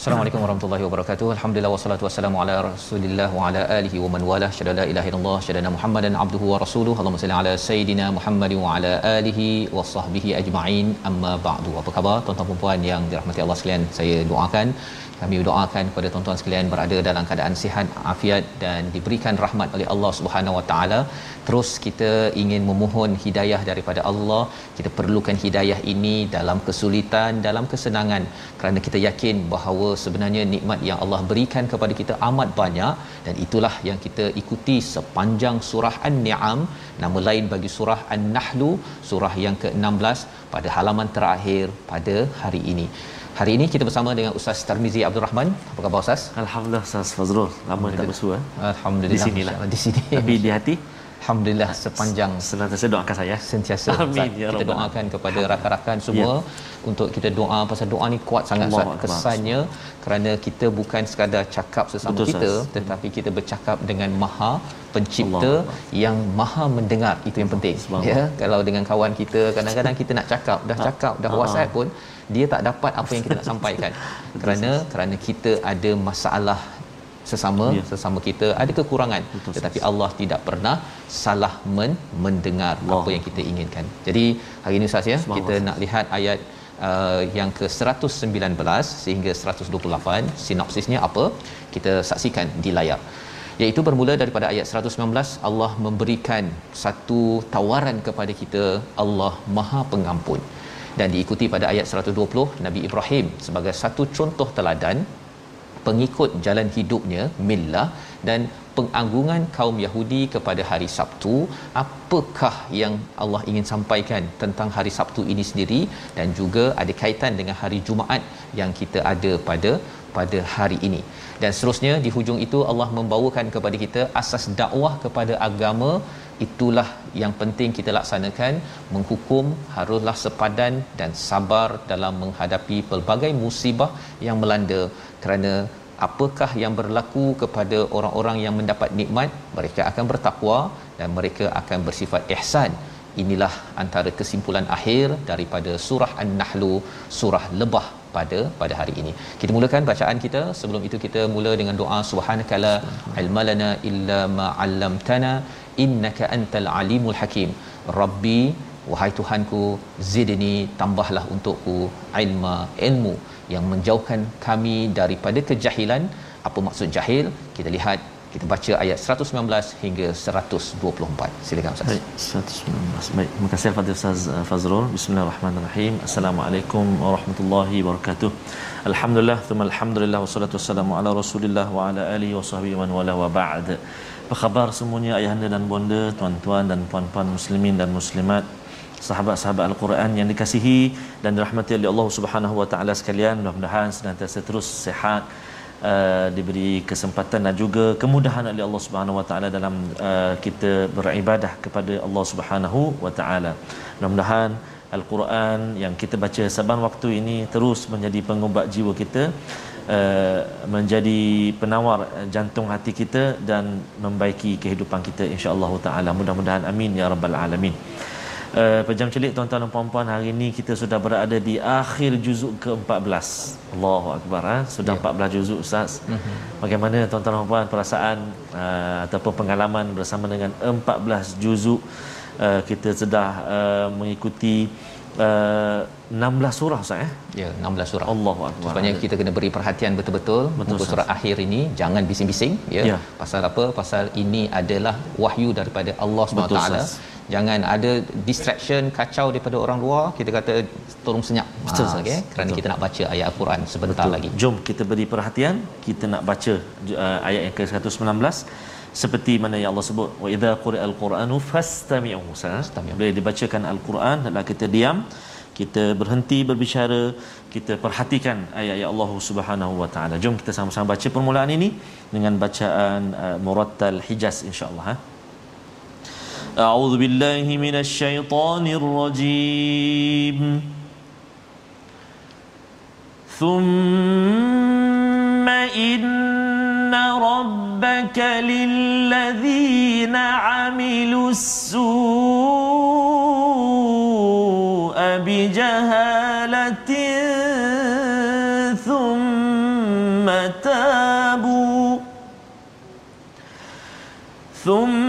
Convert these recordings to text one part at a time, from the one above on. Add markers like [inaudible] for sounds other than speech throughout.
Assalamualaikum warahmatullahi wabarakatuh. Alhamdulillah wassalatu wassalamu ala Rasulillah wa ala alihi wa man wala. Syada la ilaha illallah, syada Muhammadan abduhu wa rasuluhu. Allahumma salli ala sayidina Muhammad wa ala alihi wa sahbihi ajma'in. Amma ba'du. Apa khabar tuan-tuan dan puan yang dirahmati Allah sekalian? Saya doakan kami doakan kepada tuan-tuan sekalian berada dalam keadaan sihat, afiat dan diberikan rahmat oleh Allah Subhanahu Wa Taala. Terus kita ingin memohon hidayah daripada Allah. Kita perlukan hidayah ini dalam kesulitan, dalam kesenangan kerana kita yakin bahawa sebenarnya nikmat yang Allah berikan kepada kita amat banyak dan itulah yang kita ikuti sepanjang surah An-Ni'am. Nama lain bagi surah An-Nahlu, surah yang ke-16 pada halaman terakhir pada hari ini. Hari ini kita bersama dengan Ustaz Tarmizi Abdul Rahman. Apa khabar Ustaz? Alhamdulillah Ustaz Fazrul. Lama tak bersua. Alhamdulillah. Di sinilah. Di sini. Tapi di hati Alhamdulillah sepanjang senantiasa doakan saya. sentiasa Amin, ya kita doakan kepada rakan-rakan semua untuk kita doa pasal doa ni kuat sangat Ustaz Akbar. kesannya kerana kita bukan sekadar cakap sesama Betul, kita Ustaz. tetapi kita bercakap dengan Maha pencipta Allahu yang Maha mendengar itu yang penting Subhanallah. ya kalau dengan kawan kita kadang-kadang kita nak cakap dah cakap dah Ah. WhatsApp pun dia tak dapat apa yang kita nak [laughs] sampaikan kerana kerana kita ada masalah sesama Ya. sesama kita ada kekurangan. Betul, tetapi Allah tidak pernah salah men mendengar Allah. apa yang kita inginkan. Jadi hari ini Ustaz ya kita nak lihat ayat uh, yang ke-119 sehingga 128 sinopsisnya apa? Kita saksikan di layar. Iaitu bermula daripada ayat 119 Allah memberikan satu tawaran kepada kita Allah Maha Pengampun. Dan diikuti pada ayat 120 Nabi Ibrahim sebagai satu contoh teladan pengikut jalan hidupnya millah dan pengagungan kaum Yahudi kepada hari Sabtu apakah yang Allah ingin sampaikan tentang hari Sabtu ini sendiri? Dan juga ada kaitan dengan hari Jumaat yang kita ada pada pada hari ini. Dan seterusnya di hujung itu Allah membawakan kepada kita asas dakwah kepada agama. Itulah yang penting kita laksanakan. Menghukum haruslah sepadan dan sabar dalam menghadapi pelbagai musibah yang melanda kerana apakah yang berlaku kepada orang-orang yang mendapat nikmat mereka akan bertakwa dan mereka akan bersifat ihsan inilah antara kesimpulan akhir daripada surah An-Nahlu surah lebah pada pada hari ini. Kita mulakan bacaan kita. Sebelum itu kita mula dengan doa subhanakala ilmalana illa ma 'allamtana innaka antal alimul hakim. Rabbi wahai Tuhanku zidni tambahlah untukku ilma ilmu yang menjauhkan kami daripada kejahilan. Apa maksud jahil? Kita lihat kita baca ayat 119 hingga 124. Silakan Ustaz. Baik, 119. Baik, terima kasih kepada Ustaz uh, Fazrul. Bismillahirrahmanirrahim. Assalamualaikum warahmatullahi wabarakatuh. Alhamdulillah, thumma alhamdulillah wassalatu wassalamu ala Rasulillah wa ala alihi wa sahbihi man wala wa ba'd. Apa khabar semuanya ayahanda dan bonda, tuan-tuan dan puan-puan muslimin dan muslimat, sahabat-sahabat Al-Quran yang dikasihi dan dirahmati oleh Allah Subhanahu wa taala sekalian. Mudah-mudahan senantiasa terus sihat Uh, diberi kesempatan dan juga kemudahan oleh Allah Subhanahu Wa Taala dalam uh, kita beribadah kepada Allah Subhanahu Wa Taala. Mudah-mudahan Al-Quran yang kita baca saban waktu ini terus menjadi pengubat jiwa kita, uh, menjadi penawar jantung hati kita dan membaiki kehidupan kita insya-Allah Taala. Mudah-mudahan amin ya rabbal alamin. Uh, pejam celik tuan-tuan dan puan-puan hari ini kita sudah berada di akhir juzuk ke-14. Allahu akbar ha? sudah Ya. yeah. 14 juzuk ustaz. Mm-hmm. Bagaimana tuan-tuan dan puan perasaan uh, ataupun pengalaman bersama dengan 14 juzuk uh, kita sudah uh, mengikuti uh, 16 surah Ustaz eh. Ya, 16 surah. Allahu akbar. Sebabnya kita kena beri perhatian betul-betul Betul, surat akhir ini jangan bising-bising ya. Ya. Pasal apa? Pasal ini adalah wahyu daripada Allah SWT. Betul, Ustaz. Jangan ada distraction kacau daripada orang luar, kita kata tolong senyap. Betul, Ha, okey. Kerana Betul. kita nak baca ayat Al-Quran sebentar Betul. lagi. Jom kita beri perhatian, kita nak baca uh, ayat yang ke-119 seperti mana yang Allah sebut wa idza quri'al qur'anu fastami'u. Fastami'u. Bila dibacakan al-Quran hendaklah kita diam, kita berhenti berbicara, kita perhatikan ayat-ayat Allah Subhanahu wa taala. Jom kita sama-sama baca permulaan ini dengan bacaan uh, murattal Hijaz insya-Allah ha. أعوذ بالله من الشيطان الرجيم. ثم إن ربك للذين عملوا السوء بجهالة ثم تابوا. ثم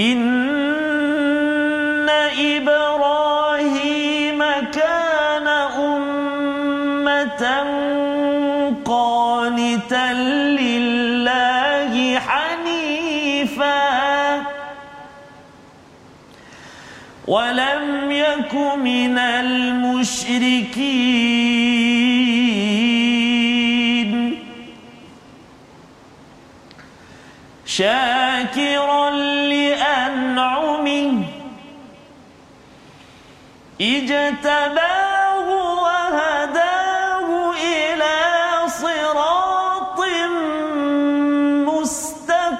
إن إبراهيم كان أمة قانتا لله حنيفا ولم يك من المشركين شاكرا لأنعمه اجتباه وهداه إلى صراط مستقيم.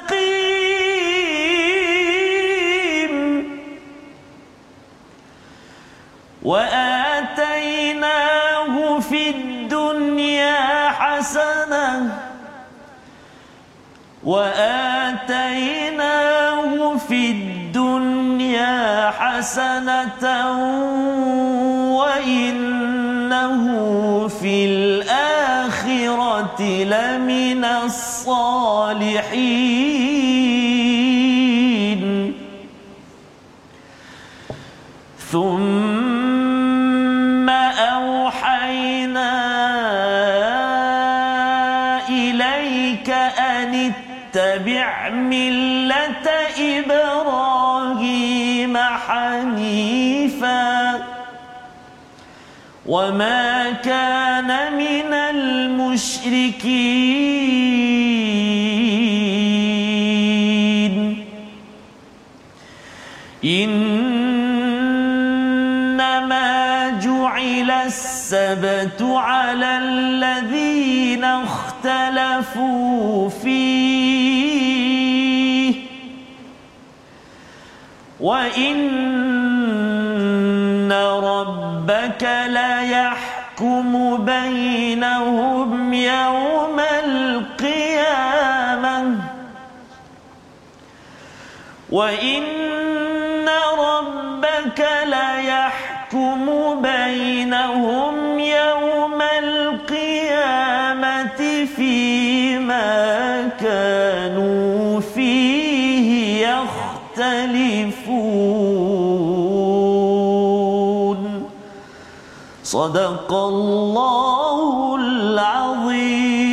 وآتيناه في الدنيا حسنة وآتيناه في الدنيا حسنة وإنه في الآخرة لمن الصالحين. ثم وما كان من المشركين إنما جعل السبت على الذين اختلفوا فيه وإن ربك بينهم يوم القيامة. وإن ربك ليحكم بينهم يوم القيامة فيما كانوا فيه يختلفون. صدق الله العظيم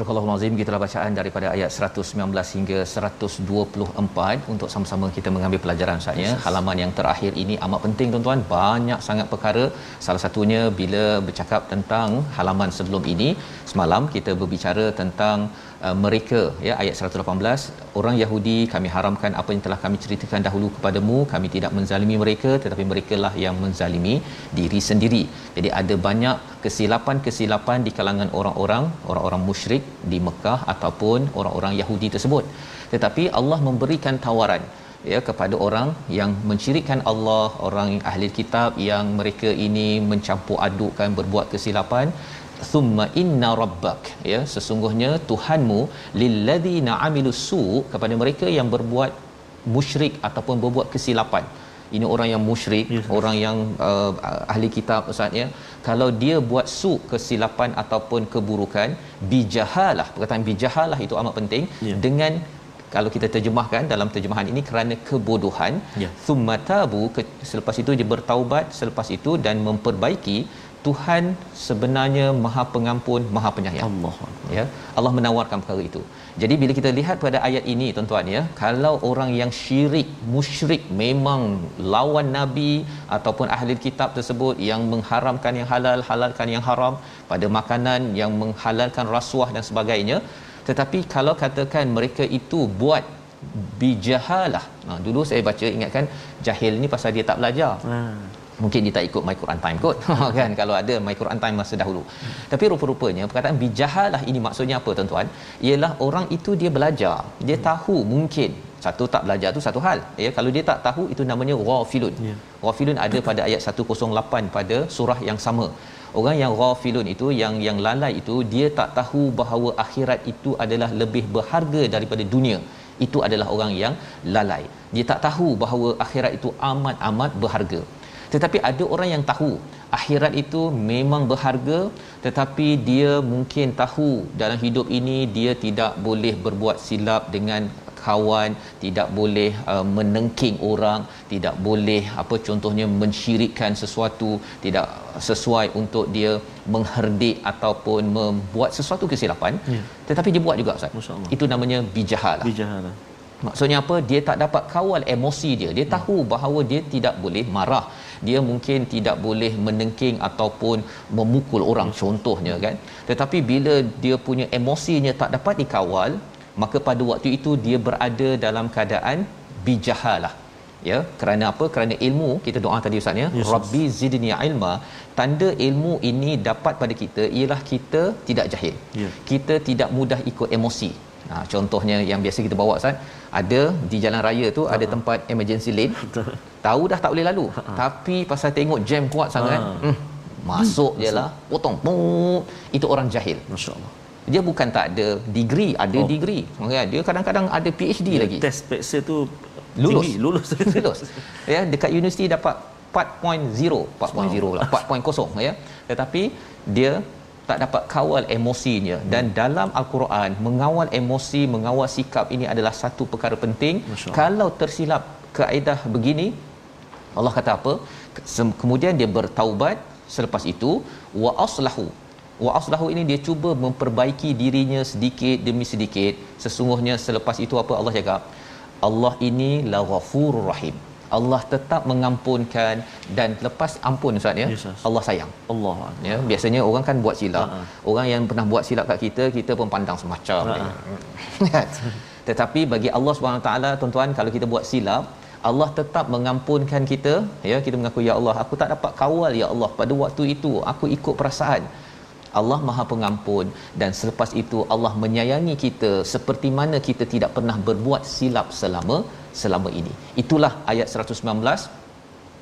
Surah Al-Azim gitulah bacaan daripada ayat 119 hingga 124 untuk sama-sama kita mengambil pelajaran saatnya. Halaman yang terakhir ini amat penting tuan-tuan, banyak sangat perkara. Salah satunya bila bercakap tentang halaman sebelum ini, semalam kita berbicara tentang uh, mereka ya ayat 118 orang Yahudi kami haramkan apa yang telah kami ceritakan dahulu kepadamu. Kami tidak menzalimi mereka tetapi merekalah yang menzalimi diri sendiri. Jadi ada banyak kesilapan-kesilapan di kalangan orang-orang orang-orang musyrik di Mekah ataupun orang-orang Yahudi tersebut. Tetapi Allah memberikan tawaran ya kepada orang yang mensyirikkan Allah orang ahli kitab yang mereka ini mencampur adukkan berbuat kesilapan thumma inna rabbak ya sesungguhnya Tuhanmu lilladzina amilus su kepada mereka yang berbuat musyrik ataupun berbuat kesilapan ini orang yang musyrik yes. orang yang uh, ahli kitab ustaz ya kalau dia buat su kesilapan ataupun keburukan bijahalah perkataan bijahalah itu amat penting yeah. dengan kalau kita terjemahkan dalam terjemahan ini kerana kebodohan yeah. thummatabu ke, selepas itu dia bertaubat selepas itu dan memperbaiki Tuhan sebenarnya Maha Pengampun, Maha Penyayang. Allah. Ya. Allah menawarkan perkara itu. Jadi bila kita lihat pada ayat ini tuan-tuan ya, kalau orang yang syirik, musyrik memang lawan nabi ataupun ahli kitab tersebut yang mengharamkan yang halal, halalkan yang haram pada makanan yang menghalalkan rasuah dan sebagainya, tetapi kalau katakan mereka itu buat bijahalah. Ha, dulu saya baca ingatkan jahil ni pasal dia tak belajar. Hmm mungkin dia tak ikut my Quran time kot. [laughs] Kan? Kalau ada my Quran time masa dahulu. Hmm. tapi rupa-rupanya perkataan bijahalah ini maksudnya apa tuan-tuan? Ialah orang itu dia belajar. Dia hmm. tahu mungkin. Satu tak belajar tu satu hal. Ya kalau dia tak tahu itu namanya ghafilun. Yeah. ghafilun ada pada ayat 108 pada surah yang sama. Orang yang ghafilun itu yang yang lalai itu dia tak tahu bahawa akhirat itu adalah lebih berharga daripada dunia. Itu adalah orang yang lalai. Dia tak tahu bahawa akhirat itu amat amat berharga tetapi ada orang yang tahu akhirat itu memang berharga tetapi dia mungkin tahu dalam hidup ini dia tidak boleh berbuat silap dengan kawan tidak boleh uh, menengking orang tidak boleh apa contohnya mensyirikkan sesuatu tidak sesuai untuk dia mengherdik ataupun membuat sesuatu kesilapan. Ya. tetapi dia buat juga ustaz. Itu namanya bijahalah. Bijahalah maksudnya apa? Dia tak dapat kawal emosi dia. Dia tahu bahawa dia tidak boleh marah. Dia mungkin tidak boleh menengking ataupun memukul orang contohnya kan? Tetapi bila dia punya emosinya tak dapat dikawal maka pada waktu itu dia berada dalam keadaan bijahalah. Ya? Kerana apa? Kerana ilmu kita doa tadi ustaz ya? Yes, rabbi zidni ilma. Tanda ilmu ini dapat pada kita ialah kita tidak jahil. Yeah. kita tidak mudah ikut emosi Ha, contohnya yang biasa kita bawa Ustaz, ada di jalan raya tu ada tempat emergency lane. Tahu dah tak boleh lalu. Tapi pasal tengok jam kuat sangat, hmm, masuk je lah, potong. Pung, itu orang jahil. Masya-Allah. Dia bukan tak ada degree, ada oh. degree. Okay, dia kadang-kadang ada PhD ya, lagi. Test PEXA tu lulus. Tinggi, lulus. [laughs] lulus. Ya, dekat universiti dapat 4.0, 4.0 lah, 4.0 ya. Tetapi dia tak dapat kawal emosinya. Dan hmm. dalam al-Quran mengawal emosi mengawal sikap ini adalah satu perkara penting. Kalau tersilap kaedah begini Allah kata apa? Kemudian dia bertaubat. Selepas itu wa aslahu. Wa aslahu ini dia cuba memperbaiki dirinya sedikit demi sedikit. Sesungguhnya selepas itu apa Allah cakap? Allah ini la ghafurur rahim Allah tetap mengampunkan dan lepas ampun ustaz ya yes, Allah sayang. Allah ya biasanya orang kan buat silap. Uh-huh. orang yang pernah buat silap kat kita kita pun pandang semacam uh-huh. [laughs] tetapi bagi Allah Subhanahu taala tuan-tuan kalau kita buat silap Allah tetap mengampunkan kita. Ya kita mengaku ya Allah aku tak dapat kawal ya Allah pada waktu itu aku ikut perasaan Allah Maha Pengampun dan selepas itu Allah menyayangi kita seperti mana kita tidak pernah berbuat silap selama selama ini. Itulah ayat 119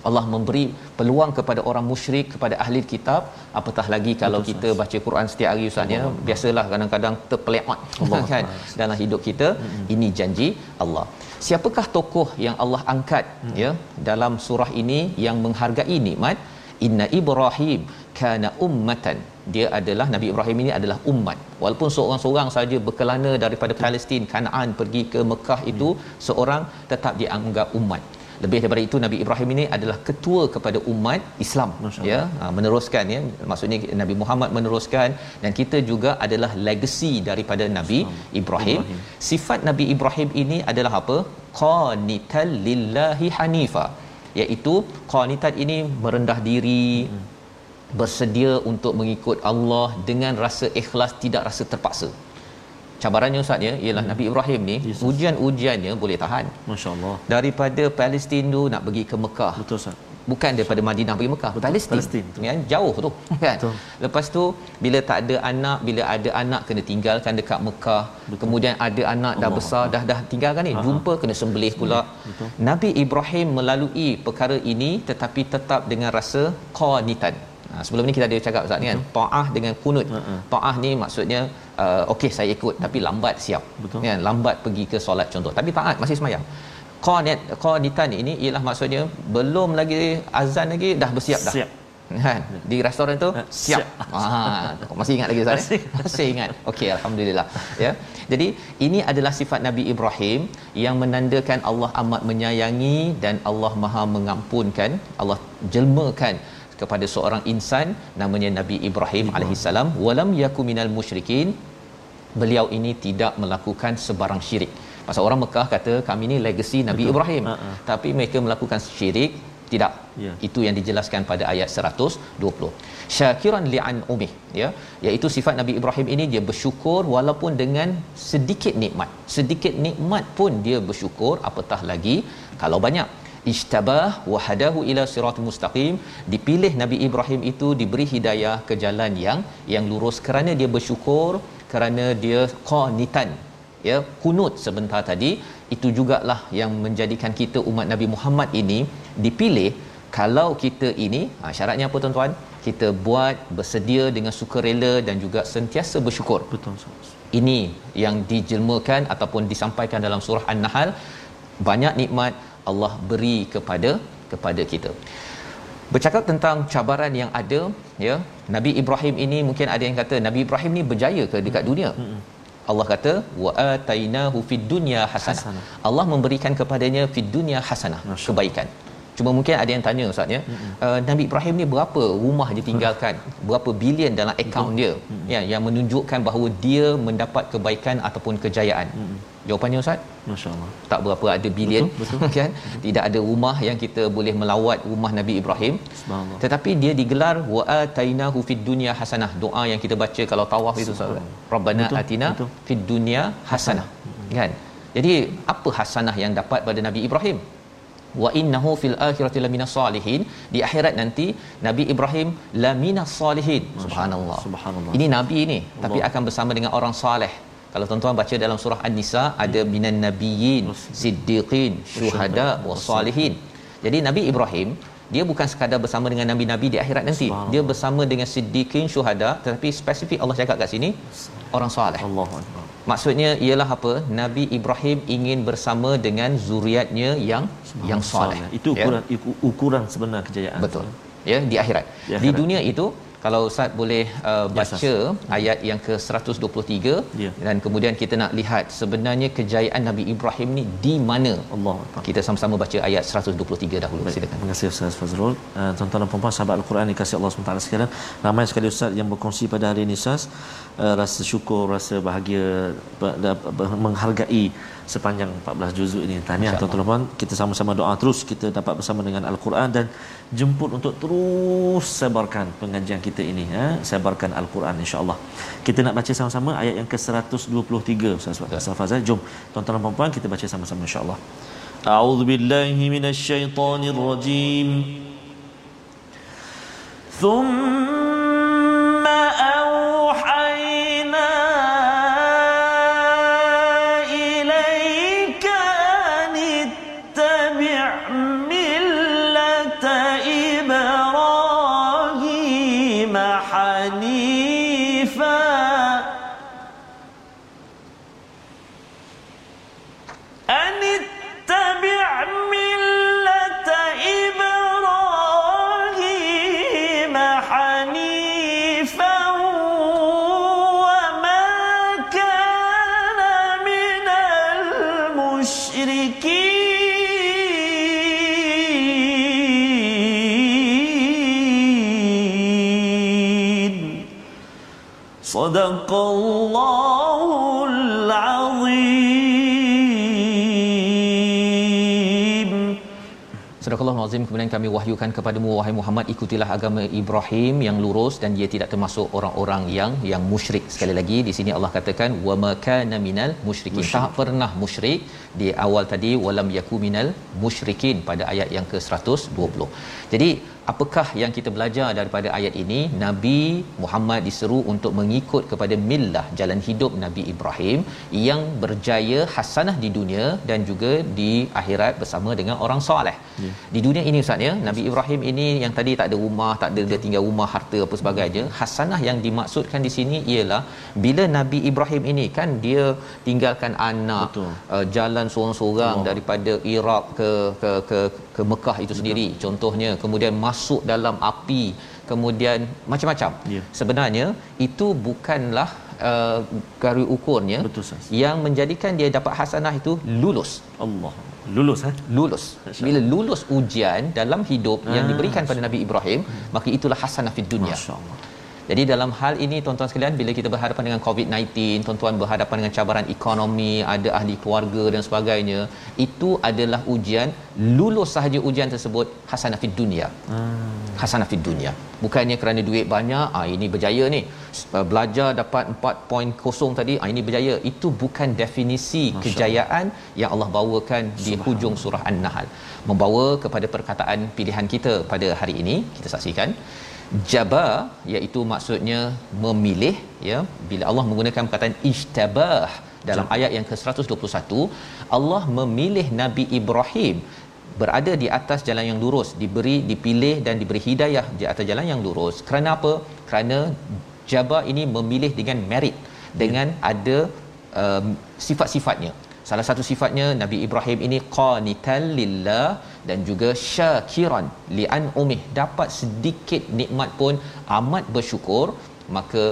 Allah memberi peluang kepada orang musyrik kepada ahli kitab. Apatah lagi kalau Betul, kita baca Quran setiap hari ustaz ya? Biasalah kadang-kadang terpeleot [laughs] kan dalam hidup kita. Hmm. ini janji Allah. Siapakah tokoh yang Allah angkat hmm. ya dalam surah ini yang menghargai nikmat? Inna ibrahim kana ummatan dia adalah Nabi Ibrahim ini adalah umat. Walaupun seorang-seorang saja berkelana daripada Palestin Kanaan pergi ke Mekah itu seorang tetap dianggap umat. Lebih daripada itu Nabi Ibrahim ini adalah ketua kepada umat Islam. Ya ha, meneruskan ya. Maksudnya Nabi Muhammad meneruskan dan kita juga adalah legacy daripada Nabi Ibrahim. Ibrahim. Sifat Nabi Ibrahim ini adalah apa? Qanital lillahi hanifa. Iaitu qanitat ini merendah diri hmm bersedia untuk mengikut Allah dengan rasa ikhlas tidak rasa terpaksa. Cabarannya ustaz ya ialah hmm. Nabi Ibrahim ni yes, ujian-ujiannya boleh tahan. masya-Allah. Daripada Palestin tu nak pergi ke Mekah. Betul ustaz. Bukan daripada Madinah pergi Mekah Betul, Palestin, Palestin, betul. kan jauh tu [laughs] kan? Betul. lepas tu bila tak ada anak bila ada anak kena tinggalkan dekat Mekah. Betul. kemudian ada anak dah Allah. besar dah dah tinggalkan ni Aha. jumpa kena sembelih pula. Betul. Nabi Ibrahim melalui perkara ini tetapi tetap dengan rasa qanitan Ha, sebelum ni kita ada cakap Ustaz ni kan taah dengan kunut Ha-ha. taah ni maksudnya uh, okey saya ikut tapi lambat siap Betul. kan lambat pergi ke solat contoh tapi taat masih semayang qanit qanitan ini ialah maksudnya belum lagi azan lagi dah bersiap dah Siap. kan di restoran tu Eh, siap, siap. Ah, masih ingat lagi Ustaz eh? masih ingat okey alhamdulillah ya jadi ini adalah sifat Nabi Ibrahim yang menandakan Allah amat menyayangi dan Allah Maha mengampunkan Allah jelmakan kepada seorang insan namanya Nabi Ibrahim alaihissalam walam yakuminal musyrikin beliau ini tidak melakukan sebarang syirik. Pasal orang Mekah kata kami ni legasi Nabi Betul. Ibrahim. Ha. Tapi mereka melakukan syirik tidak. Ya. Itu yang dijelaskan pada ayat 120. Syakiran li'an umih ya iaitu sifat Nabi Ibrahim ini dia bersyukur walaupun dengan sedikit nikmat. Sedikit nikmat pun dia bersyukur apatah lagi kalau banyak istabah wa hadahu ila siratul mustaqim. Dipilih Nabi Ibrahim itu diberi hidayah ke jalan yang yang lurus kerana dia bersyukur kerana dia qanitan ya kunut sebentar tadi. Itu jugalah yang menjadikan kita umat Nabi Muhammad ini dipilih. Kalau kita ini ha, syaratnya apa tuan-tuan? Kita buat bersedia dengan sukarela dan juga sentiasa bersyukur. Betul. Ini yang dijelmakan ataupun disampaikan dalam surah An-Nahl. Banyak nikmat Allah beri kepada kepada kita. Bercakap tentang cabaran yang ada ya Nabi Ibrahim ini mungkin ada yang kata Nabi Ibrahim ni berjaya ke dekat dunia? Allah kata wa atainahu fid dunya hasanah. Hasanah. Allah memberikan kepadanya fid dunya hasanah Masya kebaikan Cuma mungkin ada yang tanya ustaz ya. Uh, Nabi Ibrahim ni berapa rumah dia tinggalkan? Berapa bilion dalam akaun dia? Ya yang menunjukkan bahawa dia mendapat kebaikan ataupun kejayaan. Jawapannya ustaz? Masya-Allah. tak berapa ada bilion Betul, [laughs] kan tidak ada rumah yang kita boleh melawat rumah Nabi Ibrahim Subhanallah. tetapi dia digelar wa atainahu fid dunya hasanah doa yang kita baca kalau tawaf itu Ustaz. rabbana Betul, atina betul. fid dunya hasanah kan jadi apa hasanah yang dapat pada Nabi Ibrahim wa innahu fil akhirati lamina salihin. Di akhirat nanti Nabi Ibrahim lamina salihin. Subhanallah. Subhanallah. ini nabi ni tapi akan bersama dengan orang soleh kalau tuan-tuan baca dalam surah An-Nisa ada minan nabiyyin siddiqin syuhada wasalihin jadi Nabi Ibrahim dia bukan sekadar bersama dengan nabi-nabi di akhirat nanti. Dia bersama dengan siddiqin syuhada tetapi spesifik Allah cakap kat sini orang soleh Allahu akbar. Maksudnya ialah apa Nabi Ibrahim ingin bersama dengan zuriatnya yang yang soleh Itu Ya? ukuran iku- ukuran sebenar kejayaan. Betul. Ya, di akhirat. Di Di, akhirat. dunia itu kalau Ustaz boleh uh, Ya, baca ayat yang ke-123 Ya. dan kemudian kita nak lihat sebenarnya kejayaan Nabi Ibrahim ni di mana. Akbar. Kita sama-sama baca ayat 123 dahulu. Baik, Silakan. Terima kasih Ustaz Fazrul. Uh, tuan-tuan dan puan-puan sahabat Al-Quran dikasihi Allah SWT sekalian. Ramai sekali Ustaz yang berkongsi pada hari ini Ustaz. Uh, rasa syukur, rasa bahagia, menghargai sepanjang 14 juzuk ini. Tahniah tuan-tuan kita sama-sama doa terus. Kita dapat bersama dengan al-Quran dan jemput untuk terus sebarkan pengajian kita ini ya sebarkan al-Quran insya-Allah. Kita nak baca sama-sama ayat yang ke-123 Ustaz Ustaz. Fazal jom. Tuan-tuan dan puan kita baca sama-sama insya-Allah. A'udzubillahi minasyaitonirrajim thumma صدق الله العظيم Surah Sadaqallahu azim kemudian kami wahyukan kepadamu wahai Muhammad ikutilah agama Ibrahim yang lurus dan dia tidak termasuk orang-orang yang yang musyrik. Sekali lagi di sini Allah katakan wa ma kana minal musyrikin. Tak pernah musyrik di awal tadi walam yaku minal musyrikin pada ayat yang ke-120. Jadi apakah yang kita belajar daripada ayat ini Nabi Muhammad diseru untuk mengikut kepada millah jalan hidup Nabi Ibrahim yang berjaya hasanah di dunia dan juga di akhirat bersama dengan orang soleh. Yeah. Di dunia ini ustaz ya Nabi Ibrahim ini yang tadi tak ada rumah, tak ada dia tinggal rumah harta apa sebagainya. Hasanah yang dimaksudkan di sini ialah bila Nabi Ibrahim ini kan dia tinggalkan anak uh, jalan seorang-seorang oh. daripada Iraq ke ke ke ke Mekah itu sendiri. Betul. contohnya kemudian masuk dalam api kemudian macam-macam. Yeah. sebenarnya itu bukanlah uh, garis ukurnya Betul, yang menjadikan dia dapat hasanah itu lulus. Allah. Lulus eh? Lulus. Bila lulus ujian dalam hidup ah, yang diberikan pada Nabi Ibrahim maka itulah hasanah fid dunia. Masyaallah jadi dalam hal ini tuan-tuan sekalian bila kita berhadapan dengan COVID-19, tuan-tuan berhadapan dengan cabaran ekonomi, ada ahli keluarga dan sebagainya, itu adalah ujian lulus sahaja ujian tersebut hasanah fid dunia. Hmm. Hasanah fid dunia. Bukannya kerana duit banyak, ah ini berjaya ni. Belajar dapat 4.0 tadi, ah ini berjaya. Itu bukan definisi Masya kejayaan Allah. yang Allah bawakan di hujung surah An-Nahl. Membawa kepada perkataan pilihan kita pada hari ini, kita saksikan jaba iaitu maksudnya memilih ya. Bila Allah menggunakan perkataan ijtabah dalam ayat yang ke-121 Allah memilih Nabi Ibrahim berada di atas jalan yang lurus diberi dipilih dan diberi hidayah di atas jalan yang lurus. Kerana apa? Kerana jaba ini memilih dengan merit dengan ada um, sifat-sifatnya Salah satu sifatnya Nabi Ibrahim ini qanitan lillah dan juga syakiran. Lian umih dapat sedikit nikmat pun amat bersyukur. Maka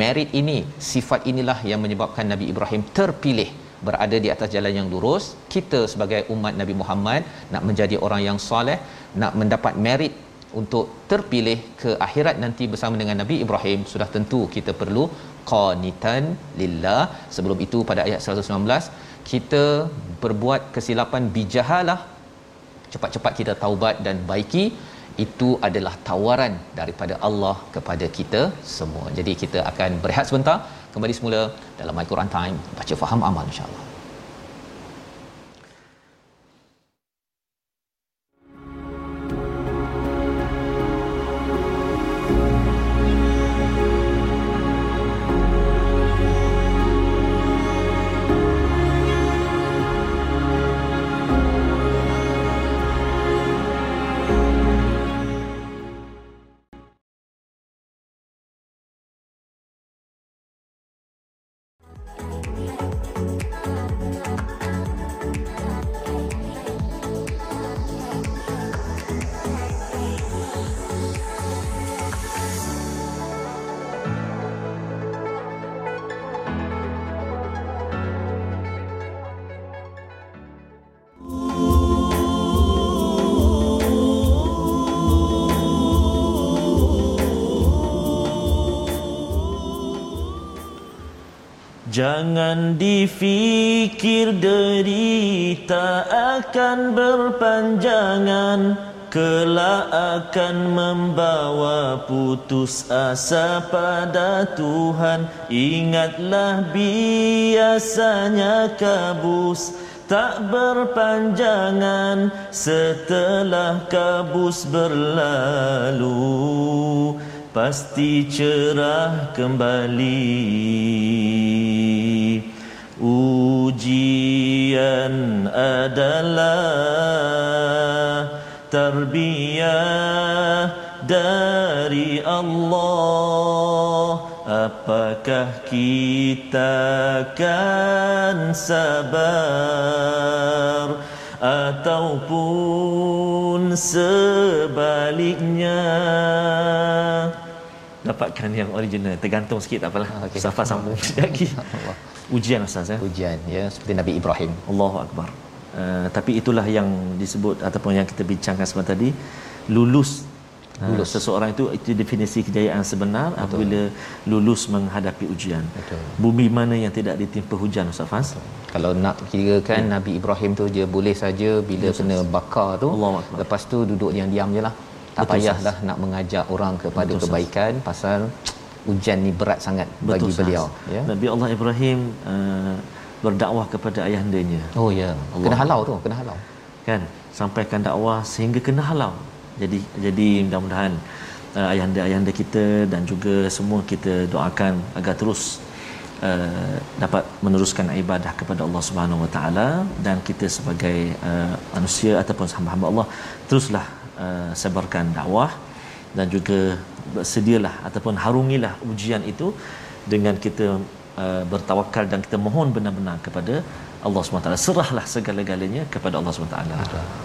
merit ini sifat inilah yang menyebabkan Nabi Ibrahim terpilih berada di atas jalan yang lurus. Kita sebagai umat Nabi Muhammad nak menjadi orang yang soleh nak mendapat merit untuk terpilih ke akhirat nanti bersama dengan Nabi Ibrahim sudah tentu kita perlu qanitan lillah. Sebelum itu pada ayat 119 kita berbuat kesilapan bijahalah cepat-cepat kita taubat dan baiki itu adalah tawaran daripada Allah kepada kita semua. Jadi kita akan berehat sebentar kembali semula dalam My Quran Time baca faham amal insya-Allah. Jangan difikir derita akan berpanjangan. Kelak akan membawa putus asa pada Tuhan. Ingatlah biasanya kabus tak berpanjangan. Setelah kabus berlalu pasti cerah kembali. Ujian adalah tarbiyah dari Allah. Apakah kita akan sabar ataupun sebaliknya dapatkan yang original tergantung sikit tak apalah ah, okay. Safa sambung [laughs] lagi ujian ustaz ya ujian ya seperti Nabi Ibrahim Allahu akbar uh, tapi itulah yang disebut ataupun yang kita bincangkan sebentar tadi lulus lulus. seseorang itu itu definisi kejayaan sebenar Betul. apabila lulus menghadapi ujian. Betul. Bumi mana yang tidak ditimpa hujan Ustaz Faz? Kalau nak kira kan ya. Nabi Ibrahim tu dia boleh saja bila ya, kena bakar tu Allah lepas tu duduk diam-diam je lah. Tak Betul, payahlah sas. nak mengajak orang kepada Betul, kebaikan sas. pasal hujan ni berat sangat Betul, bagi sas. beliau ya. Nabi Allah Ibrahim uh, berdakwah kepada ayahandanya. Oh ya. Allah. Kena halau tu, kena halau. Kan? Sampaikan dakwah sehingga kena halau. Jadi jadi mudah-mudahan uh, ayahanda-ayahanda kita dan juga semua kita doakan agar terus uh, dapat meneruskan ibadah kepada Allah Subhanahu Wa Taala dan kita sebagai uh, manusia ataupun hamba-hamba Allah teruslah uh, sebarkan dakwah dan juga bersedialah ataupun harungilah ujian itu dengan kita uh, bertawakal dan kita mohon benar-benar kepada Allah SWT serahlah segala-galanya kepada Allah SWT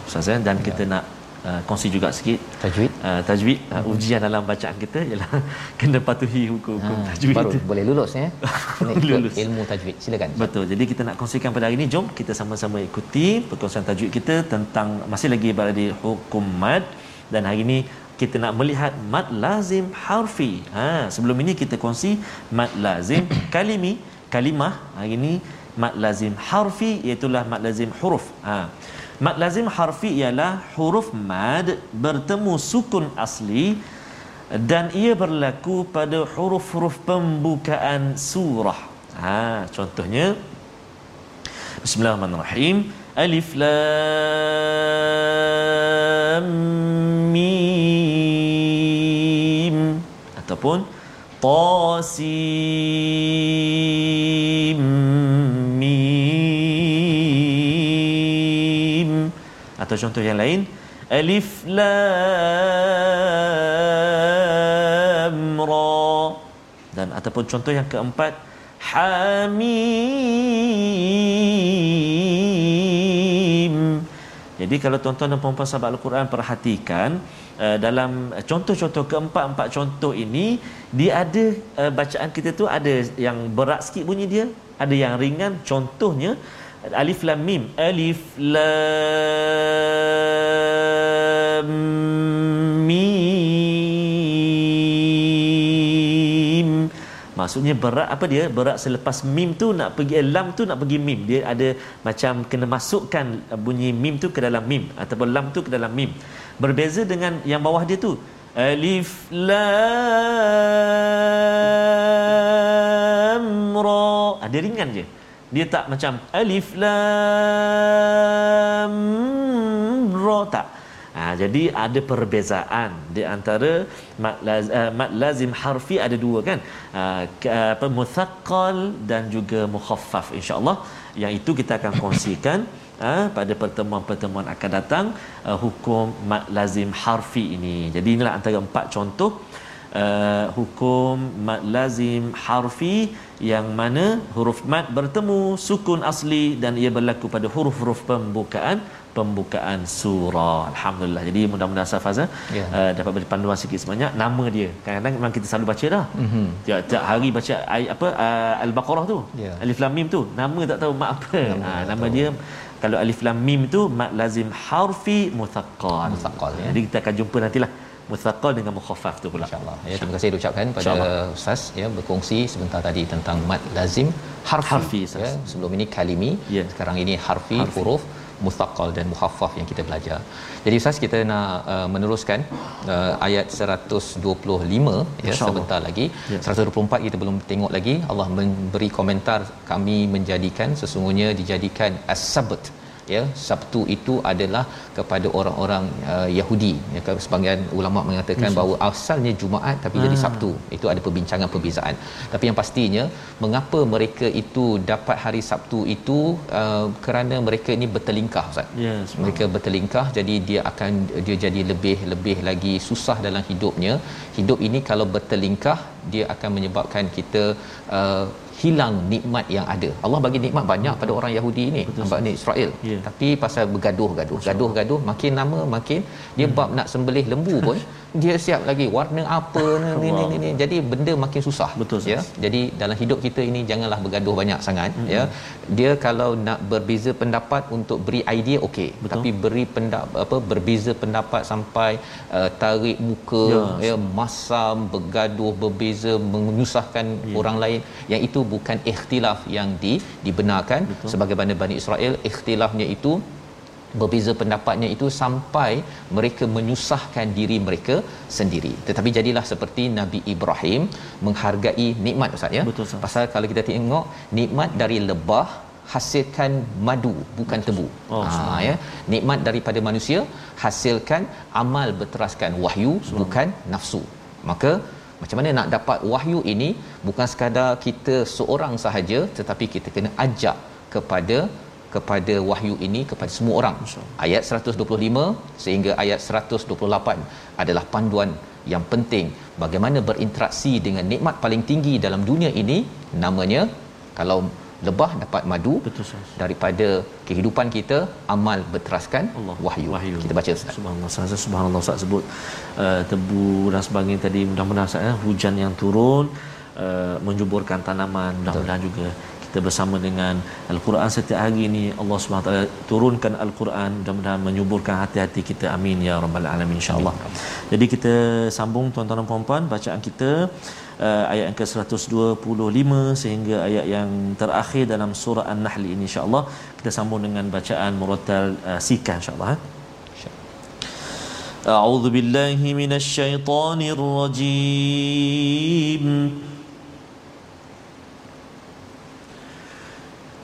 Ustaz ya? dan kita ya. nak uh, kongsi juga sikit. Tajwid. Uh, tajwid uh, ujian dalam bacaan kita ialah [laughs] kena patuhi hukum-hukum ha, tajwid. baru itu. boleh lulus ya? [laughs] Lulus. ilmu tajwid. Silakan. Betul. Jadi kita nak kongsikan pada hari ini. Jom kita sama-sama ikuti perkongsian tajwid kita tentang masih lagi berada di hukum mad. Dan hari ini kita nak melihat mad lazim harfi. Ha sebelum ini kita kongsi mad lazim [clears throat] kalimi kalimah. Hari ini mad lazim harfi iaitu mad lazim huruf. Ha Mad lazim harfi ialah huruf mad bertemu sukun asli dan ia berlaku pada huruf-huruf pembukaan surah. Ha, contohnya Bismillahirrahmanirrahim. Alif lam mim ataupun ta atau contoh yang lain alif lam ra. Dan ataupun contoh yang keempat hamim. Jadi kalau tuan-tuan dan puan-puan sahabat Al-Quran perhatikan uh, dalam contoh-contoh keempat-empat contoh ini dia ada uh, bacaan kita tu ada yang berat sikit bunyi dia ada yang ringan contohnya alif lam mim. Alif lam mim. Maksudnya berat apa dia? Berat selepas mim tu nak pergi eh, lam tu nak pergi mim. Dia ada macam kena masukkan bunyi mim tu ke dalam mim ataupun lam tu ke dalam mim. Berbeza dengan yang bawah dia tu. Alif lam ra. Ada ringan je dia tak macam alif lam ra tak. Ha, jadi ada perbezaan di antara mat, laz, uh, mat lazim harfi ada dua kan. Uh, muthaqqal dan juga mukhaffaf insyaallah. Yang itu kita akan kongsikan uh, pada pertemuan-pertemuan akan datang uh, hukum mat lazim harfi ini. Jadi inilah antara empat contoh uh, hukum mat lazim harfi yang mana huruf mat bertemu sukun asli dan ia berlaku pada huruf-huruf pembukaan pembukaan surah alhamdulillah jadi mudah-mudahan safaza yeah. Ya. uh, dapat beri panduan sikit sebanyak nama dia kadang-kadang memang kita selalu baca dah mm-hmm. tiap, tiap hari baca apa uh, al-baqarah tu yeah. alif lam mim tu nama tak tahu mak apa nama, uh, nama dia kalau alif lam mim tu mat lazim harfi muthaqqal muthaqqal ya. jadi kita akan jumpa nantilah muthaqal dengan mukhaffaf tu pula insyaallah ya terima kasih ucapkan pada ustaz ya berkongsi sebentar tadi tentang mad lazim harfi, harfi ya sebelum ini kalimi ya. sekarang ini harfi, harfi. huruf muthaqal dan mukhaffaf yang kita belajar. Jadi ustaz kita nak uh, meneruskan uh, ayat 125 ya sebentar lagi. Ya. 124 kita belum tengok lagi. Allah memberi komentar kami menjadikan sesungguhnya dijadikan as-sabt ya Sabtu itu adalah kepada orang-orang uh, Yahudi ya sebagian ulama mengatakan yes. bahawa asalnya Jumaat tapi hmm. jadi ah. Sabtu itu ada perbincangan perbezaan tapi yang pastinya mengapa mereka itu dapat hari Sabtu itu uh, kerana mereka ini bertelingkah ustaz yes, mereka bertelingkah jadi dia akan dia jadi lebih lebih lagi susah dalam hidupnya hidup ini kalau bertelingkah dia akan menyebabkan kita uh, hilang nikmat yang ada. Allah bagi nikmat banyak pada orang Yahudi ini, ni Israel. Yeah. Tapi pasal bergaduh-gaduh, gaduh-gaduh makin lama makin dia hmm. bab nak sembelih lembu pun [laughs] dia siap lagi warna apa ni ni, ni ni ni. Jadi benda makin susah Betul, ya. Jadi dalam hidup kita ini janganlah bergaduh banyak sangat mm-hmm. ya. Dia kalau nak berbeza pendapat untuk beri idea okey. Tapi beri pendapat apa berbeza pendapat sampai uh, tarik muka ya, ya masam bergaduh berbeza menyusahkan ya. orang lain. Yang itu bukan ikhtilaf yang di dibenarkan. Betul. sebagaimana Bani Israel ikhtilafnya itu berbeza pendapatnya itu sampai mereka menyusahkan diri mereka sendiri. Tetapi jadilah seperti Nabi Ibrahim menghargai nikmat ustaz ya? Betul, Ustaz. pasal kalau kita tengok nikmat dari lebah hasilkan madu bukan tebu. Oh, ha ya. Nikmat daripada manusia hasilkan amal berteraskan wahyu bukan nafsu. Maka macam mana nak dapat wahyu ini? Bukan sekadar kita seorang sahaja tetapi kita kena ajak kepada kepada wahyu ini kepada semua orang. Ayat 125 sehingga ayat 128 adalah panduan yang penting bagaimana berinteraksi dengan nikmat paling tinggi dalam dunia ini namanya kalau lebah dapat madu Betul, Ustaz. daripada kehidupan kita amal berteraskan Allah. wahyu. Wahyu. Kita baca Ustaz. Subhanallah. Saya subhanallah Ustaz sebut uh, tebu dan sebagainya tadi mudah-mudahan Ustaz ya, hujan yang turun uh, menjuburkan tanaman mudah-mudahan juga kita bersama dengan al-Quran setiap hari ini Allah Subhanahu taala turunkan al-Quran mudah-mudahan menyuburkan hati-hati kita amin ya rabbal alamin insyaallah. Jadi kita sambung tuan-tuan dan puan-puan bacaan kita uh, ayat yang ke-125 sehingga ayat yang terakhir dalam surah An-Nahl ini insya-Allah kita sambung dengan bacaan murattal uh, sika insya-Allah. Eh? أعوذ بالله من الشيطان الرجيم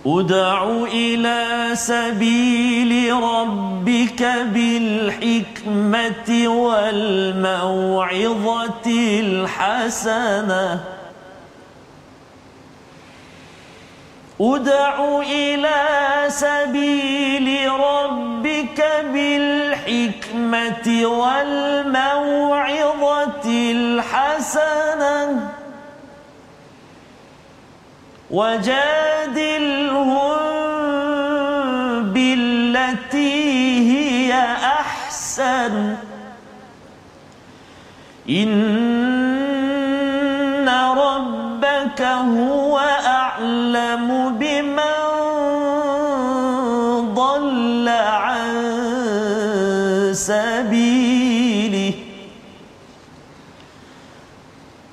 أدع إلى سبيل ربك بالحكمة والموعظة الحسنة. أدع إلى سبيل ربك بالحكمة والموعظة الحسنة. وجادلهم بالتي هي أحسن. إن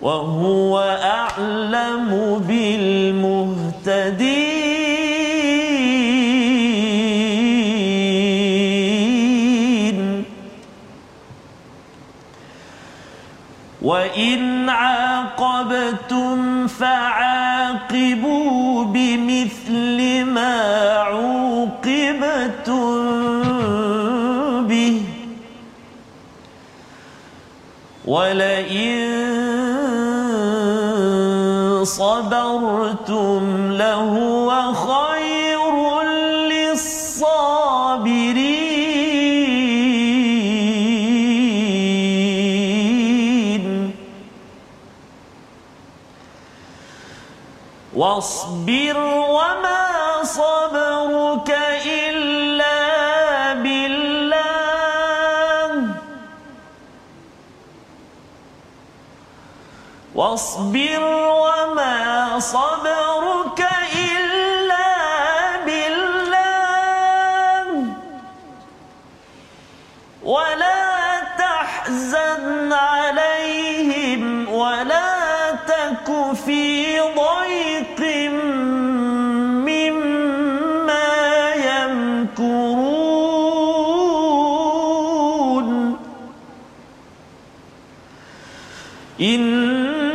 وهو أعلم بالمهتدين. وإن عاقبتم فعاقبوا بمثل ما عوقبتم به. ولئن صبرتم لهو خير للصابرين. واصبر وما صبرك واصبر وما صبرك إلا بالله. ولا تحزن عليهم ولا تك في ضيق مما يمكرون. إن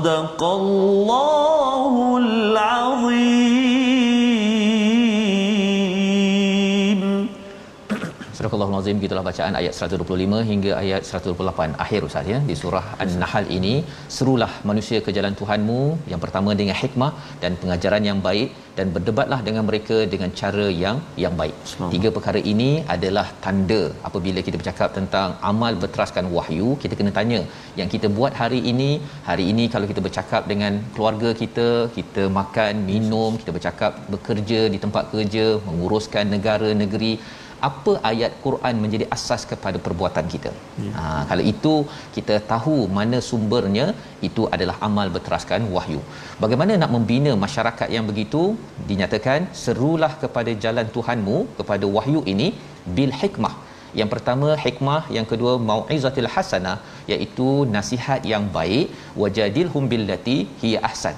صدق الله Azim gitulah bacaan ayat 125 hingga ayat 128 akhir Ustaz ya. Di surah An-Nahl ini serulah manusia ke jalan Tuhanmu yang pertama dengan hikmah dan pengajaran yang baik dan berdebatlah dengan mereka dengan cara yang yang baik. Tiga perkara ini adalah tanda apabila kita bercakap tentang amal berteraskan wahyu, kita kena tanya yang kita buat hari ini, hari ini kalau kita bercakap dengan keluarga kita, kita makan, minum, kita bercakap bekerja di tempat kerja, menguruskan negara negeri apa ayat Quran menjadi asas kepada perbuatan kita. Ya. Ha, kalau itu kita tahu mana sumbernya, itu adalah amal berteraskan wahyu. Bagaimana nak membina masyarakat yang begitu? Dinyatakan serulah kepada jalan Tuhanmu kepada wahyu ini bil hikmah. Yang pertama hikmah, yang kedua mau'izatil hasanah iaitu nasihat yang baik wajadilhum billati hiya ahsan.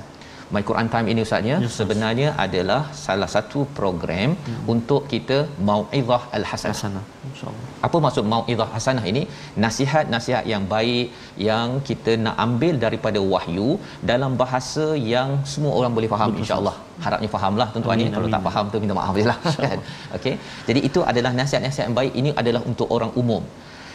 My Quran Time ini ustaznya yes, sebenarnya yes. adalah salah satu program hmm. untuk kita mauizah al-hasanah. Insya-Allah. Apa maksud mauizah hasanah ini? Nasihat-nasihat yang baik yang kita nak ambil daripada wahyu dalam bahasa yang semua orang boleh faham insya-Allah. Harapnya fahamlah tuan-tuan ni. Kalau tak faham tu minta maaf jelah [laughs] [laughs] kan. Okey. Jadi itu adalah nasihat-nasihat yang baik ini adalah untuk orang umum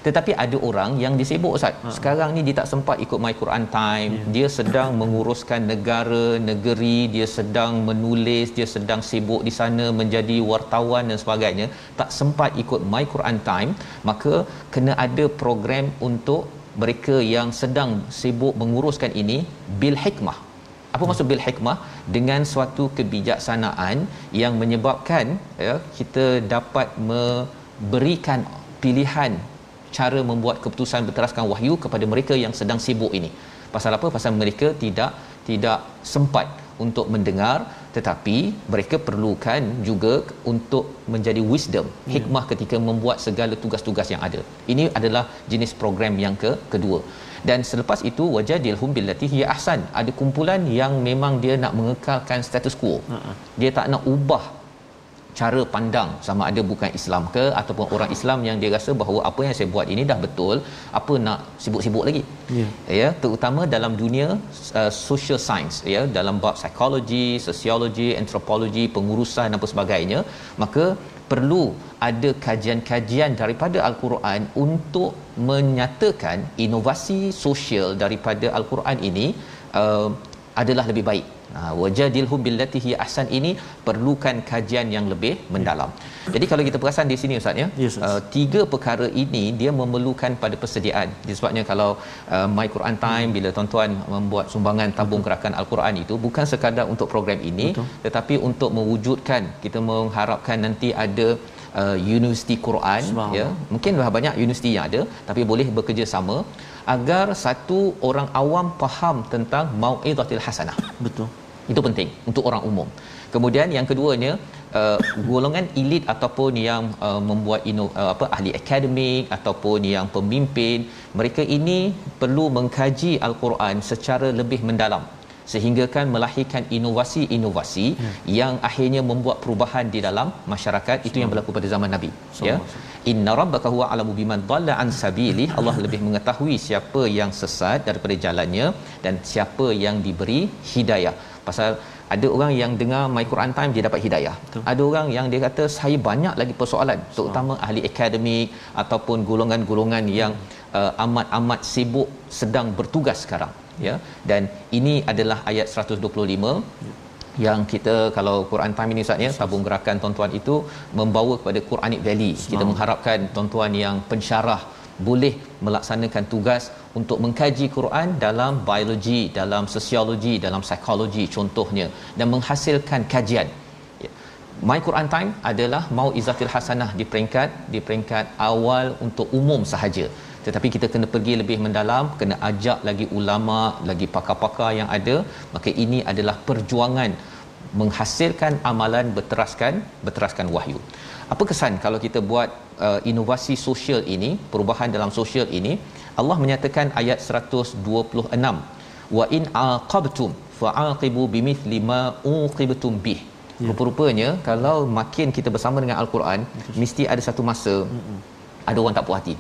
tetapi ada orang yang disibuk ustaz. Ha. sekarang ni dia tak sempat ikut my Quran time. Yeah. dia sedang menguruskan negara negeri dia sedang menulis dia sedang sibuk di sana menjadi wartawan dan sebagainya. Tak sempat ikut my Quran time maka kena ada program untuk mereka yang sedang sibuk menguruskan ini bil hikmah. Apa maksud bil hikmah? Dengan suatu kebijaksanaan yang menyebabkan ya kita dapat memberikan pilihan cara membuat keputusan berteraskan wahyu kepada mereka yang sedang sibuk ini. Pasal apa? Pasal mereka tidak tidak sempat untuk mendengar tetapi mereka perlukan juga untuk menjadi wisdom ya. hikmah ketika membuat segala tugas-tugas yang ada ini adalah jenis program yang ke kedua dan selepas itu wajadilhum billati hiya ahsan ada kumpulan yang memang dia nak mengekalkan status quo uh-huh. dia tak nak ubah cara pandang sama ada bukan Islam ke ataupun orang Islam yang dia rasa bahawa apa yang saya buat ini dah betul apa nak sibuk-sibuk lagi yeah. ya terutama dalam dunia uh, social science ya dalam bab psikologi sosiologi antropologi pengurusan dan sebagainya maka perlu ada kajian-kajian daripada al-Quran untuk menyatakan inovasi sosial daripada al-Quran ini uh, adalah lebih baik wajadilhum billati hi ahsan ini perlukan kajian yang lebih mendalam. Jadi kalau kita perasan di sini ustaz ya, yes, uh, tiga perkara ini dia memerlukan pada persediaan. Disebabnya kalau uh, My Quran Time bila tuan-tuan membuat sumbangan tabung gerakan al-Quran itu bukan sekadar untuk program ini Betul. tetapi untuk mewujudkan kita mengharapkan nanti ada uh, universiti Quran ya. Mungkin dah banyak universiti yang ada tapi boleh bekerja sama agar satu orang awam faham tentang mau'izatil hasanah. Betul. Itu penting untuk orang umum. Kemudian yang keduanya uh, golongan elit ataupun yang uh, membuat ino, uh, apa ahli akademik ataupun yang pemimpin mereka ini perlu mengkaji al-Quran secara lebih mendalam sehingga kan melahirkan inovasi-inovasi hmm. yang akhirnya membuat perubahan di dalam masyarakat. Itu yang berlaku pada zaman nabi so, ya inna rabbaka huwa alamu biman dhalla an sabili. Allah lebih mengetahui siapa yang sesat daripada jalannya dan siapa yang diberi hidayah. Pasal ada orang yang dengar my Quran time dia dapat hidayah. Betul. ada orang yang dia kata saya banyak lagi persoalan terutama so. ahli akademik ataupun golongan-golongan yang uh, amat-amat sibuk sedang bertugas sekarang ya dan ini adalah ayat 125 ya. yang kita kalau Quran time ini Ustaz ya tabung gerakan tuan-tuan itu membawa kepada Quranic Valley kita mengharapkan tuan-tuan yang pensyarah boleh melaksanakan tugas untuk mengkaji Quran dalam biologi, dalam sosiologi, dalam psikologi contohnya dan menghasilkan kajian. Ya. My Quran Time adalah mau izatil hasanah di peringkat di peringkat awal untuk umum sahaja tetapi kita kena pergi lebih mendalam kena ajak lagi ulama lagi pakar-pakar yang ada. Maka ini adalah perjuangan menghasilkan amalan berteraskan berteraskan wahyu. Apa kesan kalau kita buat uh, inovasi sosial ini perubahan dalam sosial ini? Allah menyatakan ayat 126 wa in aqabtum fa'aqibu bimithli ma uqibtum bih. Ya. rupa-rupanya kalau makin kita bersama dengan al-Quran mesti ada satu masa mm-hmm ada orang tak puas hati.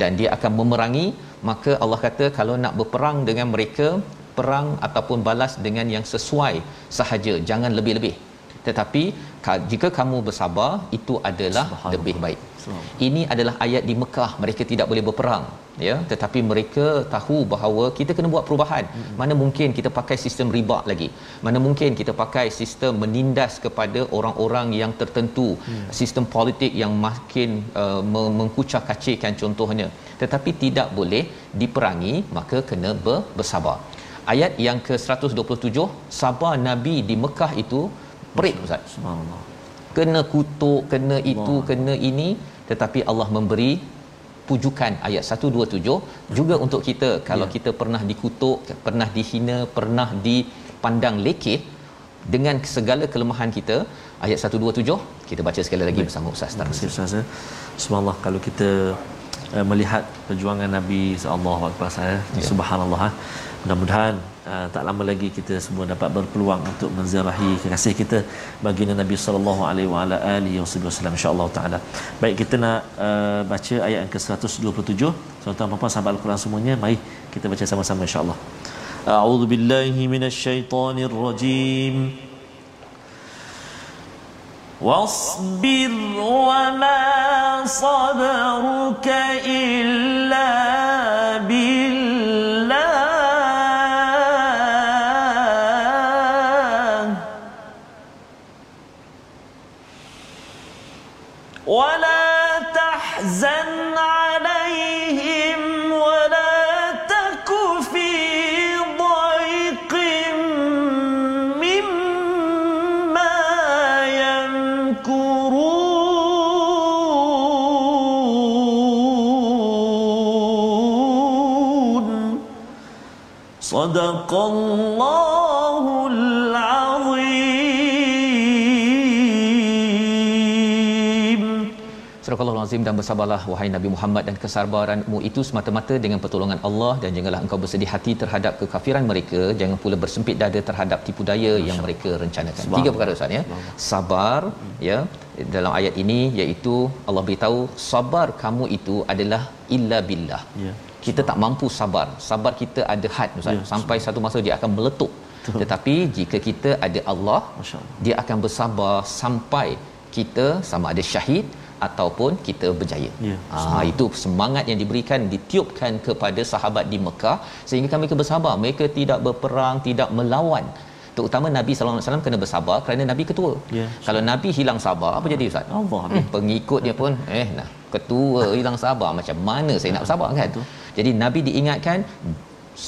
Dan dia akan memerangi maka Allah kata kalau nak berperang dengan mereka perang ataupun balas dengan yang sesuai sahaja jangan lebih-lebih. Tetapi ka- jika kamu bersabar itu adalah lebih baik. Ini adalah ayat di Mekah. Mereka tidak boleh berperang ya tetapi mereka tahu bahawa kita kena buat perubahan. Hmm. mana mungkin kita pakai sistem riba lagi? Mana mungkin kita pakai sistem menindas kepada orang-orang yang tertentu? Hmm. sistem politik yang makin uh, mengkucar kacirkan contohnya. Tetapi tidak boleh diperangi maka kena ber- bersabar. Ayat yang ke-127 sabar nabi di Mekah itu perit ustaz. Subhanallah. Kena kutuk kena itu Allah. kena ini tetapi Allah memberi pujukan ayat 127 juga untuk kita kalau ya. kita pernah dikutuk pernah dihina pernah dipandang lekeh dengan segala kelemahan kita ayat 127 kita baca sekali lagi bersama ustaz terima kasih ustaz ya. subhanallah kalau kita uh, melihat perjuangan nabi sallallahu alaihi wasallam ya. subhanallah ha. mudah-mudahan uh, tak lama lagi kita semua dapat berpeluang untuk menziarahi kekasih kita baginda Nabi sallallahu alaihi wa ala alihi wasallam insyaallah taala. Baik kita nak uh, baca ayat yang ke-127. Tuan-tuan puan sahabat Al-Quran semuanya, mari kita baca sama-sama insyaallah. A'udzu billahi minasyaitonir rajim. واصبر وما صبرك إلا صدق الله العظيم Surah Al-Azim dan bersabarlah wahai Nabi Muhammad dan kesabaranmu itu semata-mata dengan pertolongan Allah dan janganlah engkau bersedih hati terhadap kekafiran mereka jangan pula bersempit dada terhadap tipu daya Masya. yang mereka rencanakan. Sebab. Tiga perkara Ustaz ya. Sabar ya dalam ayat ini iaitu Allah beritahu sabar kamu itu adalah illa billah. Ya kita tak mampu sabar sabar kita ada had ustaz ya, sampai satu masa dia akan meletup Betul. tetapi jika kita ada Allah dia akan bersabar sampai kita sama ada syahid ataupun kita berjaya. Ya, ha, itu semangat yang diberikan ditiupkan kepada sahabat di Mekah sehingga mereka bersabar. Mereka tidak berperang, tidak melawan. Terutama Nabi sallallahu alaihi wasallam kena bersabar kerana Nabi ketua. Ya, Kalau Nabi hilang sabar, apa jadi ustaz? Allah. Hmm, pengikutnya pun eh nah, ketua hilang sabar macam mana saya nak bersabar kan? Betul. Jadi Nabi diingatkan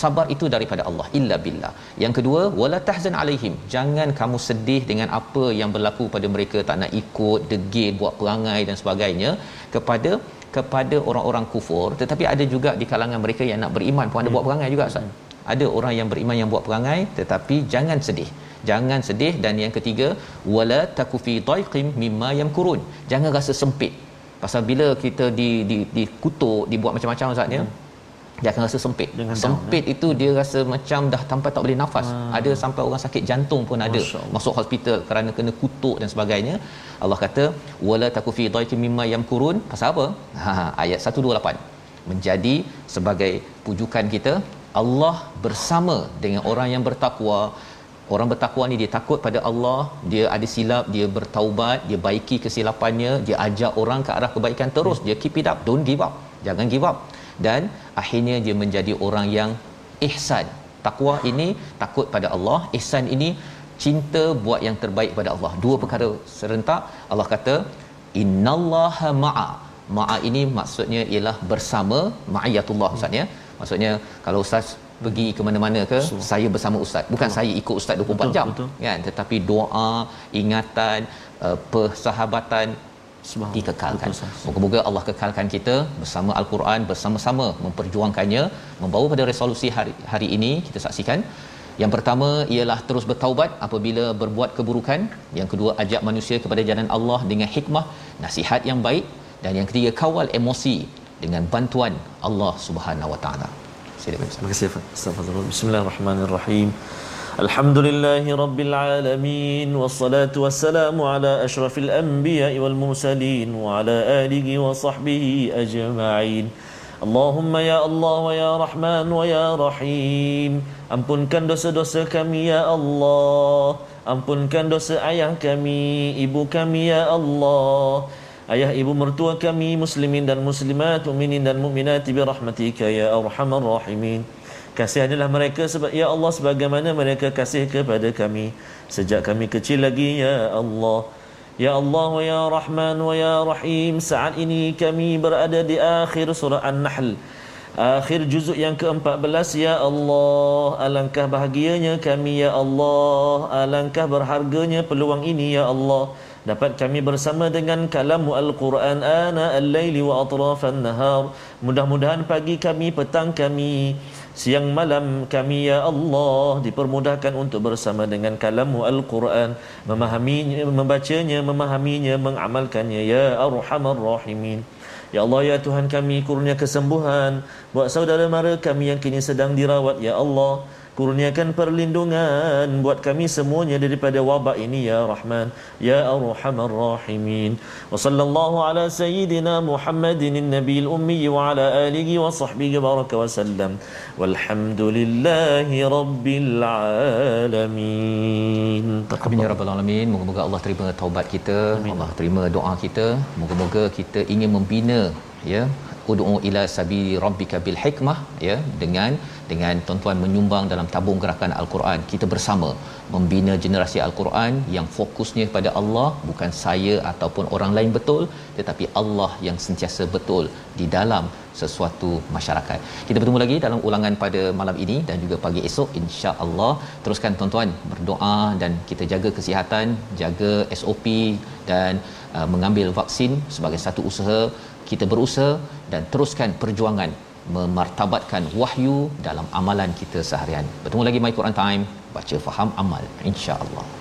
sabar itu daripada Allah illa billah. Yang kedua, wala tahzan alaihim. Jangan kamu sedih dengan apa yang berlaku pada mereka tak nak ikut, degil, buat perangai dan sebagainya kepada kepada orang-orang kufur tetapi ada juga di kalangan mereka yang nak beriman pun ada hmm. buat perangai juga Ustaz. Hmm. Ada orang yang beriman yang buat perangai tetapi jangan sedih. Jangan sedih. Dan yang ketiga wala takufi daiqim mimma yamkurun. Jangan rasa sempit. Pasal bila kita di di dikutuk, dibuat macam-macam Ustaz ya. Hmm. Dia akan rasa sempit. Dengan sempit down, itu dia rasa macam dah sampai tak boleh nafas. Hmm. ada sampai orang sakit jantung pun ada. Masuk hospital kerana kena kutuk dan sebagainya. Allah kata wala takufi dhaiti mimma yamkurun. Pasal apa? Ha, ha ayat 128 menjadi sebagai pujukan kita Allah bersama dengan orang yang bertakwa. Orang bertakwa ni dia takut pada Allah dia ada silap dia bertaubat dia baiki kesilapannya dia ajak orang ke arah kebaikan terus. Hmm. dia keep it up don't give up. Jangan give up. Dan akhirnya dia menjadi orang yang ihsan. Takwa ini takut pada Allah. Ihsan ini cinta buat yang terbaik pada Allah. Dua perkara serentak. Allah kata innallaha ma'a. Ma'a ini maksudnya ialah bersama ma'iyatullah ustaz ya maksudnya kalau ustaz pergi ke mana-mana ke so. saya bersama ustaz bukan betul. saya ikut ustaz 24 betul, jam betul. kan tetapi doa ingatan uh, persahabatan dikekalkan. Moga-moga Allah kekalkan kita bersama Al-Quran bersama-sama memperjuangkannya membawa pada resolusi hari hari ini kita saksikan yang pertama ialah terus bertaubat apabila berbuat keburukan. Yang kedua ajak manusia kepada jalan Allah dengan hikmah, nasihat yang baik dan yang ketiga kawal emosi dengan bantuan Allah Subhanahu wa taala. Silakan. Terima kasih. Assalamualaikum. Bismillahirrahmanirrahim. Alhamdulillahirabbil alamin wassalatu wassalamu ala asyrafil anbiya wal mursalin wa ala alihi wa sahbihi ajma'in. Allahumma ya Allah wa ya Rahman wa ya Rahim. Ampunkan dosa-dosa kami ya Allah. Ampunkan dosa ayah kami, ibu kami ya Allah. Ayah ibu mertua kami muslimin dan muslimat, mukminin dan mukminat bi rahmatika ya arhamar rahimin. Kasihanilah mereka sebab ya Allah sebagaimana mereka kasih kepada kami. Sejak kami kecil lagi ya Allah. Ya Allah ya Rahman ya Rahim Saat ini kami berada di akhir surah An-Nahl. Akhir juzuk yang ke-14 Ya Allah. Alangkah bahagianya kami Ya Allah. Alangkah berharganya peluang ini Ya Allah Dapat kami bersama dengan kalamu Al-Quran Ana al-layli wa atrafan nahar. Mudah-mudahan pagi kami, petang kami Siang malam kami ya Allah dipermudahkan untuk bersama dengan kalamu Al-Quran. Memahaminya, membacanya, memahaminya, mengamalkannya ya Arhamar Rahimin. Ya Allah ya Tuhan kami kurnia kesembuhan buat saudara mara kami yang kini sedang dirawat ya Allah kurniakan perlindungan buat kami semuanya daripada wabak ini ya Rahman ya Arhamar Rahimin. Wa sallallahu ala sayyidina Muhammadin nabiyil ummi wa ala alihi wa sahbihi baraka wa sallam. Walhamdulillahi rabbil alamin. Amin ya rabbal alamin. Moga-moga Allah terima taubat kita Amin. Allah terima doa kita. Moga-moga kita ingin membina ya ud'u ila sabili rabbika bil hikmah ya dengan dengan tuan-tuan menyumbang dalam tabung gerakan al-Quran kita bersama membina generasi al-Quran yang fokusnya pada Allah bukan saya ataupun orang lain betul tetapi Allah yang sentiasa betul di dalam sesuatu masyarakat. Kita bertemu lagi dalam ulangan pada malam ini dan juga pagi esok insya-Allah. Teruskan tuan-tuan berdoa dan kita jaga kesihatan, jaga SOP dan uh, mengambil vaksin sebagai satu usaha kita berusaha dan teruskan perjuangan memartabatkan wahyu dalam amalan kita seharian. Bertemu lagi My Quran Time, baca faham amal insya-Allah.